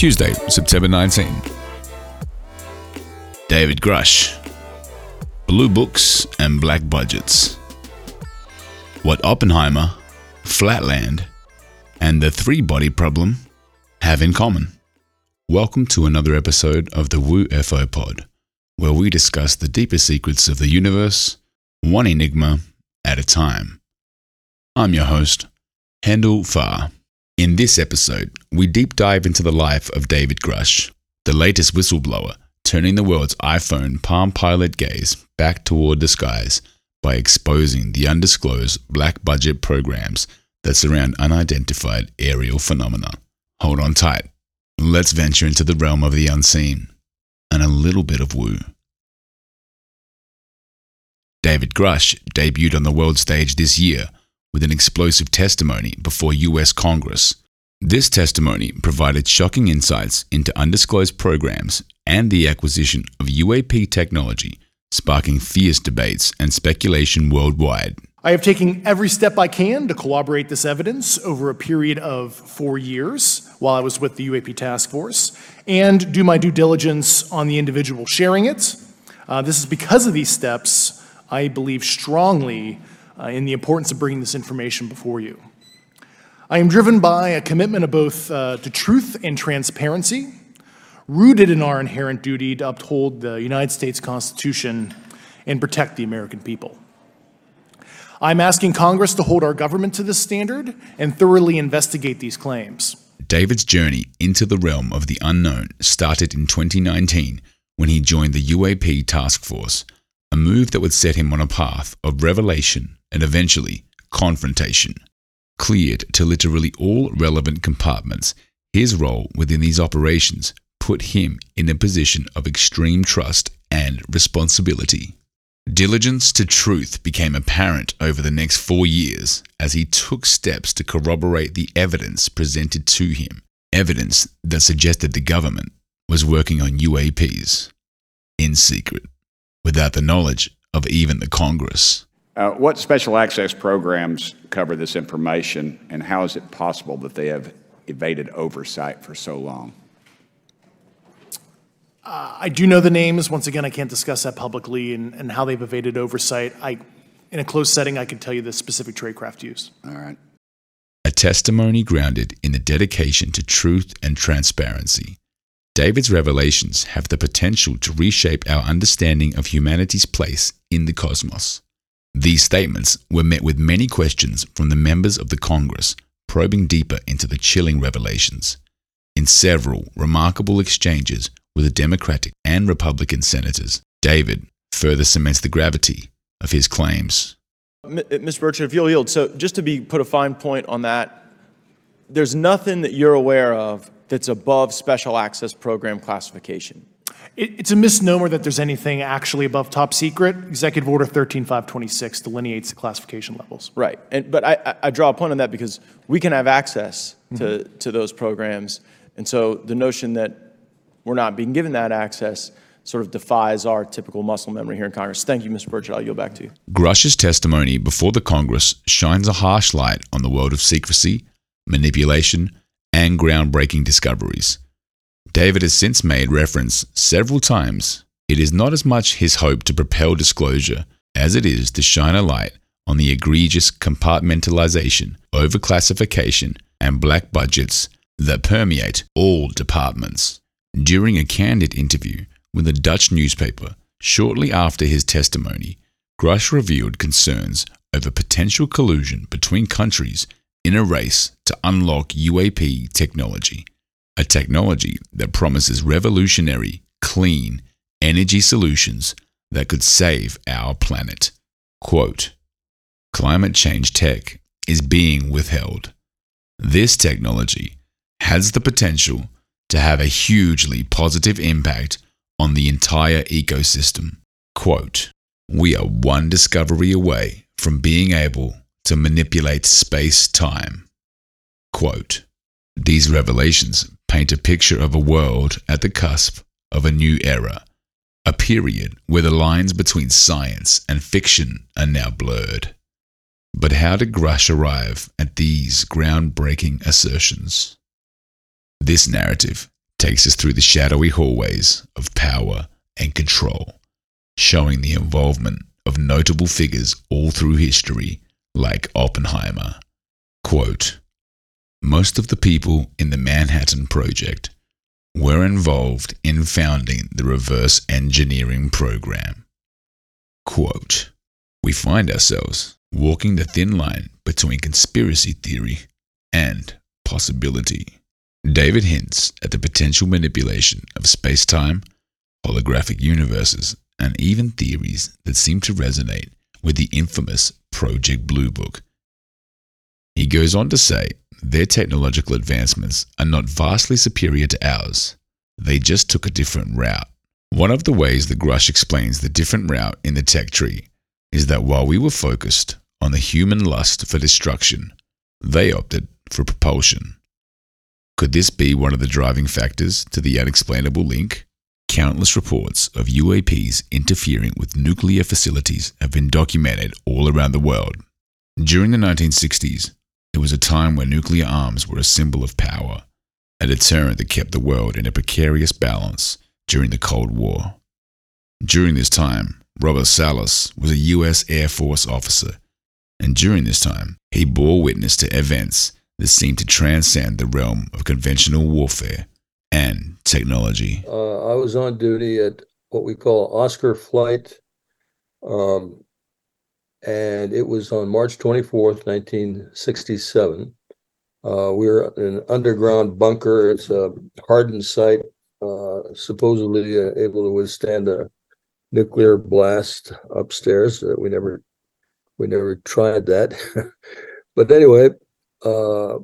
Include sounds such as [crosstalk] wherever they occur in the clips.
Tuesday, September 19. David Grusch. Blue Books and Black Budgets. What Oppenheimer, Flatland, and the Three Body Problem have in common. Welcome to another episode of the Woo FO Pod, where we discuss the deeper secrets of the universe, one enigma at a time. I'm your host, Hendle Far. In this episode, we deep dive into the life of David Grusch, the latest whistleblower turning the world's iPhone Palm Pilot gaze back toward the skies by exposing the undisclosed black budget programs that surround unidentified aerial phenomena. Hold on tight. Let's venture into the realm of the unseen and a little bit of woo. David Grusch debuted on the world stage this year with an explosive testimony before US Congress. This testimony provided shocking insights into undisclosed programs and the acquisition of UAP technology, sparking fierce debates and speculation worldwide. I have taken every step I can to corroborate this evidence over a period of four years while I was with the UAP task force and do my due diligence on the individual sharing it. Uh, this is because of these steps, I believe strongly uh, in the importance of bringing this information before you. I am driven by a commitment of both uh, to truth and transparency, rooted in our inherent duty to uphold the United States Constitution and protect the American people. I'm asking Congress to hold our government to this standard and thoroughly investigate these claims. David's journey into the realm of the unknown started in 2019 when he joined the UAP task force, a move that would set him on a path of revelation and eventually confrontation. Cleared to literally all relevant compartments, his role within these operations put him in a position of extreme trust and responsibility. Diligence to truth became apparent over the next four years as he took steps to corroborate the evidence presented to him, evidence that suggested the government was working on UAPs in secret, without the knowledge of even the Congress. Uh, what special access programs cover this information, and how is it possible that they have evaded oversight for so long? I do know the names. Once again, I can't discuss that publicly and, and how they've evaded oversight. I, in a closed setting, I can tell you the specific tradecraft used. All right. A testimony grounded in the dedication to truth and transparency. David's revelations have the potential to reshape our understanding of humanity's place in the cosmos. These statements were met with many questions from the members of the Congress, probing deeper into the chilling revelations. In several remarkable exchanges with the Democratic and Republican senators, David further cements the gravity of his claims. Ms. Uh, Burchett, if you'll yield, so just to be put a fine point on that, there's nothing that you're aware of that's above special access program classification. It, it's a misnomer that there's anything actually above top secret. Executive Order 13526 delineates the classification levels. Right. And, but I, I- I draw a point on that because we can have access to, mm-hmm. to those programs. And so the notion that we're not being given that access sort of defies our typical muscle memory here in Congress. Thank you, Mr. Burchett. I'll yield back to you. Grusch's testimony before the Congress shines a harsh light on the world of secrecy, manipulation, and groundbreaking discoveries. David has since made reference several times. It is not as much his hope to propel disclosure as it is to shine a light on the egregious compartmentalization, overclassification, and black budgets that permeate all departments. During a candid interview with a Dutch newspaper shortly after his testimony, Grusch revealed concerns over potential collusion between countries in a race to unlock UAP technology, a technology that promises revolutionary, clean energy solutions that could save our planet. Quote Climate change tech is being withheld. This technology has the potential to have a hugely positive impact on the entire ecosystem. Quote, we are one discovery away from being able to manipulate space time. Quote, these revelations paint a picture of a world at the cusp of a new era, a period where the lines between science and fiction are now blurred. But how did Grusch arrive at these groundbreaking assertions? This narrative takes us through the shadowy hallways of power and control, showing the involvement of notable figures all through history, like Oppenheimer. Quote Most of the people in the Manhattan Project were involved in founding the reverse engineering program. Quote We find ourselves walking the thin line between conspiracy theory and possibility. David hints at the potential manipulation of space time, holographic universes, and even theories that seem to resonate with the infamous Project Blue Book. He goes on to say their technological advancements are not vastly superior to ours, they just took a different route. One of the ways that Grusch explains the different route in the tech tree is that while we were focused on the human lust for destruction, they opted for propulsion. Could this be one of the driving factors to the unexplainable link? Countless reports of UAPs interfering with nuclear facilities have been documented all around the world. During the 1960s, it was a time when nuclear arms were a symbol of power, a deterrent that kept the world in a precarious balance during the Cold War. During this time, Robert Salas was a U.S. Air Force officer, and during this time, he bore witness to events that seemed to transcend the realm of conventional warfare and technology. Uh, I was on duty at what we call Oscar Flight, um, and it was on March 24th, 1967. Uh, we were in an underground bunker. It's a hardened site, uh, supposedly uh, able to withstand a nuclear blast upstairs. Uh, we never, we never tried that. [laughs] but anyway, uh,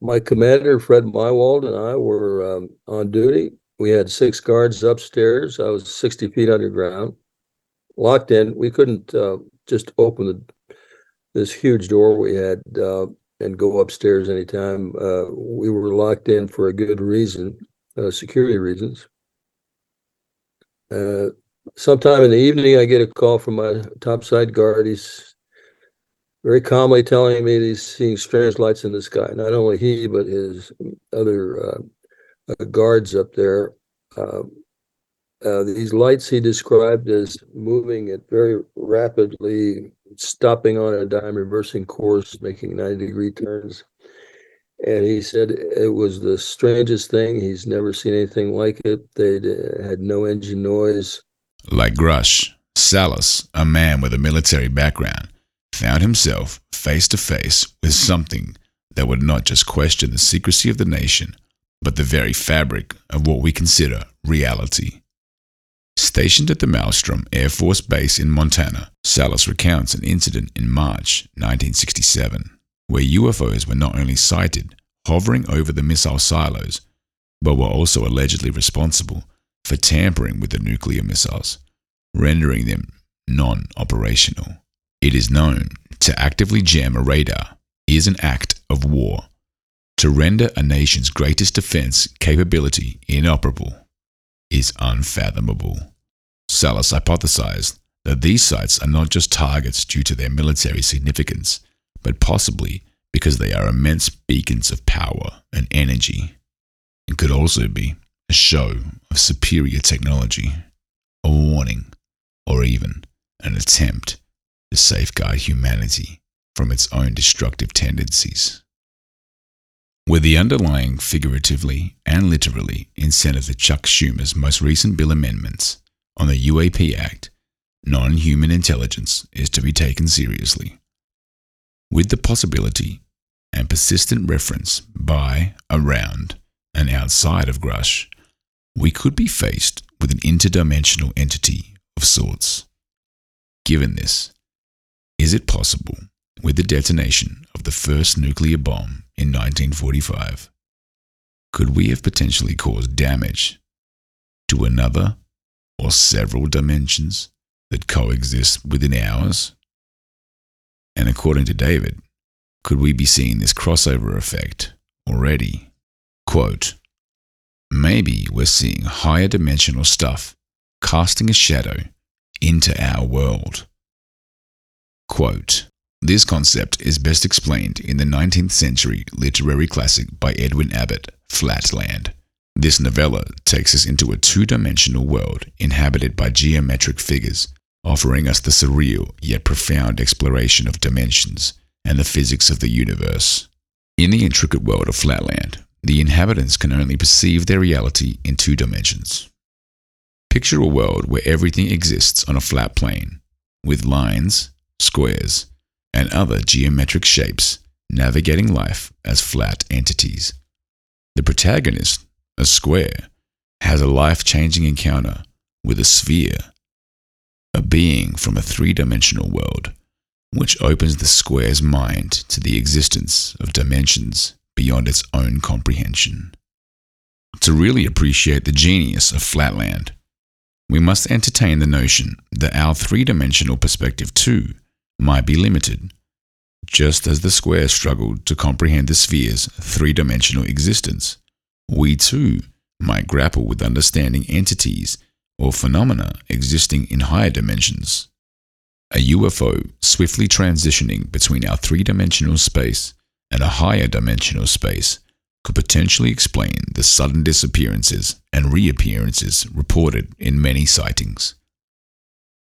my commander, Fred Meiwald, and I were um, on duty. We had six guards upstairs. I was 60 feet underground, locked in. We couldn't uh, just open the, this huge door we had uh, and go upstairs anytime. Uh, we were locked in for a good reason, uh, security reasons. Uh, sometime in the evening, I get a call from my topside guard. He's very calmly telling me that he's seeing strange lights in the sky. Not only he, but his other uh, uh, guards up there. Um, uh, these lights he described as moving at very rapidly, stopping on a dime, reversing course, making 90 degree turns. And he said it was the strangest thing. He's never seen anything like it. They uh, had no engine noise. Like Grusch, Salas, a man with a military background, found himself face to face with something that would not just question the secrecy of the nation, but the very fabric of what we consider reality. Stationed at the Malmstrom Air Force Base in Montana, Salas recounts an incident in March 1967 where UFOs were not only sighted hovering over the missile silos, but were also allegedly responsible for tampering with the nuclear missiles, rendering them non operational. It is known to actively jam a radar is an act of war. To render a nation's greatest defense capability inoperable is unfathomable. Salas hypothesized that these sites are not just targets due to their military significance, but possibly because they are immense beacons of power and energy. It could also be a show of superior technology, a warning, or even an attempt to safeguard humanity from its own destructive tendencies. With the underlying figuratively and literally in Senator Chuck Schumer's most recent bill amendments on the UAP Act, non human intelligence is to be taken seriously. With the possibility and persistent reference by, around, and outside of Grusch, we could be faced with an interdimensional entity of sorts. Given this, is it possible, with the detonation of the first nuclear bomb in 1945, could we have potentially caused damage to another or several dimensions that coexist within ours? And according to David, could we be seeing this crossover effect already? Quote, Maybe we're seeing higher dimensional stuff casting a shadow into our world. Quote, this concept is best explained in the 19th century literary classic by Edwin Abbott, Flatland, This novella takes us into a two dimensional world inhabited by geometric figures, offering us the surreal yet profound exploration of dimensions and the physics of the universe. In the intricate world of Flatland, the inhabitants can only perceive their reality in two dimensions. Picture a world where everything exists on a flat plane, with lines, squares, and other geometric shapes navigating life as flat entities. The protagonist, a square, has a life changing encounter with a sphere, a being from a three dimensional world, which opens the square's mind to the existence of dimensions beyond its own comprehension. To really appreciate the genius of Flatland, we must entertain the notion that our three dimensional perspective too might be limited, just as the square struggled to comprehend the sphere's three dimensional existence. We too might grapple with understanding entities or phenomena existing in higher dimensions. A UFO swiftly transitioning between our three dimensional space and a higher dimensional space could potentially explain the sudden disappearances and reappearances reported in many sightings.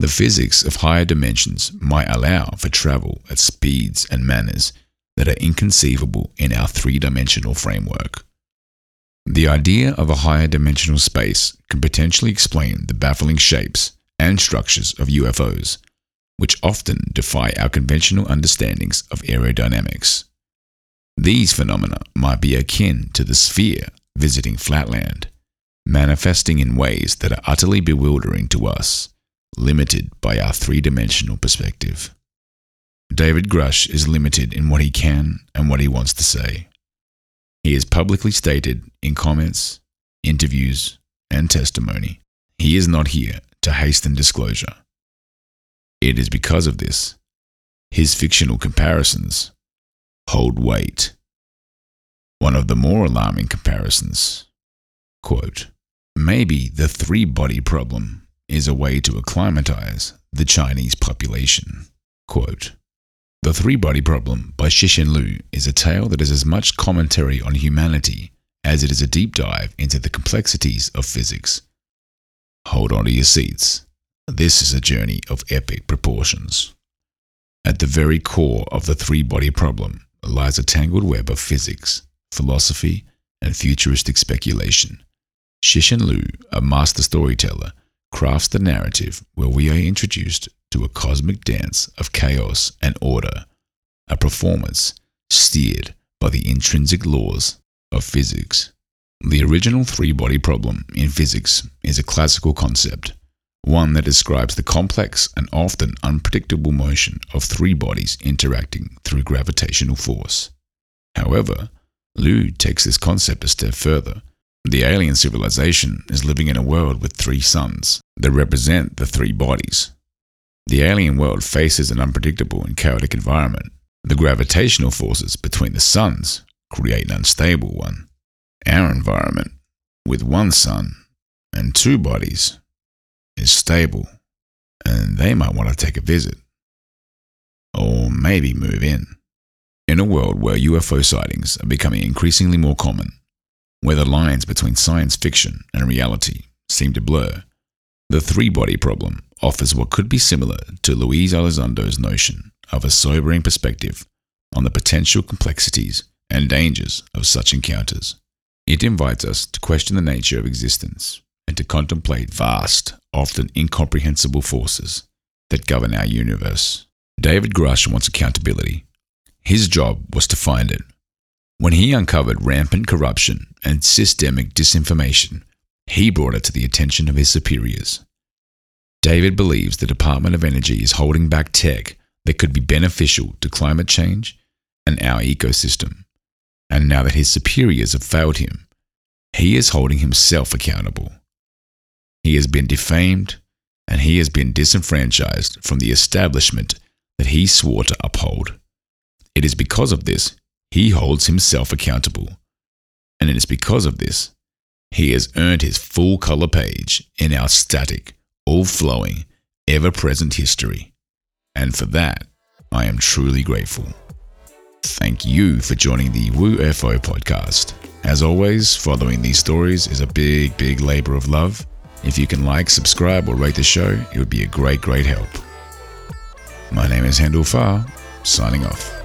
The physics of higher dimensions might allow for travel at speeds and manners that are inconceivable in our three dimensional framework. The idea of a higher dimensional space can potentially explain the baffling shapes and structures of UFOs, which often defy our conventional understandings of aerodynamics. These phenomena might be akin to the sphere visiting flatland, manifesting in ways that are utterly bewildering to us, limited by our three dimensional perspective. David Grusch is limited in what he can and what he wants to say. He has publicly stated in comments, interviews, and testimony he is not here to hasten disclosure. It is because of this, his fictional comparisons hold weight. One of the more alarming comparisons quote, Maybe the three body problem is a way to acclimatize the Chinese population. Quote, the Three Body Problem by Cixin Liu is a tale that is as much commentary on humanity as it is a deep dive into the complexities of physics. Hold on to your seats. This is a journey of epic proportions. At the very core of the three body problem lies a tangled web of physics, philosophy, and futuristic speculation. Cixin Liu, a master storyteller, crafts the narrative where we are introduced to a cosmic dance of chaos and order, a performance steered by the intrinsic laws of physics. The original three body problem in physics is a classical concept, one that describes the complex and often unpredictable motion of three bodies interacting through gravitational force. However, Liu takes this concept a step further. The alien civilization is living in a world with three suns that represent the three bodies. The alien world faces an unpredictable and chaotic environment. The gravitational forces between the suns create an unstable one. Our environment, with one sun and two bodies, is stable, and they might want to take a visit. Or maybe move in. In a world where UFO sightings are becoming increasingly more common, where the lines between science fiction and reality seem to blur, the three body problem offers what could be similar to Luis Elizondo's notion of a sobering perspective on the potential complexities and dangers of such encounters. It invites us to question the nature of existence and to contemplate vast, often incomprehensible forces that govern our universe. David Grusch wants accountability. His job was to find it. When he uncovered rampant corruption and systemic disinformation, he brought it to the attention of his superiors. David believes the Department of Energy is holding back tech that could be beneficial to climate change and our ecosystem. And now that his superiors have failed him, he is holding himself accountable. He has been defamed and he has been disenfranchised from the establishment that he swore to uphold. It is because of this he holds himself accountable. And it is because of this he has earned his full color page in our static, all flowing, ever present history. And for that, I am truly grateful. Thank you for joining the Woo FO podcast As always, following these stories is a big, big labor of love. If you can like, subscribe, or rate the show, it would be a great, great help. My name is Hendle Far, signing off.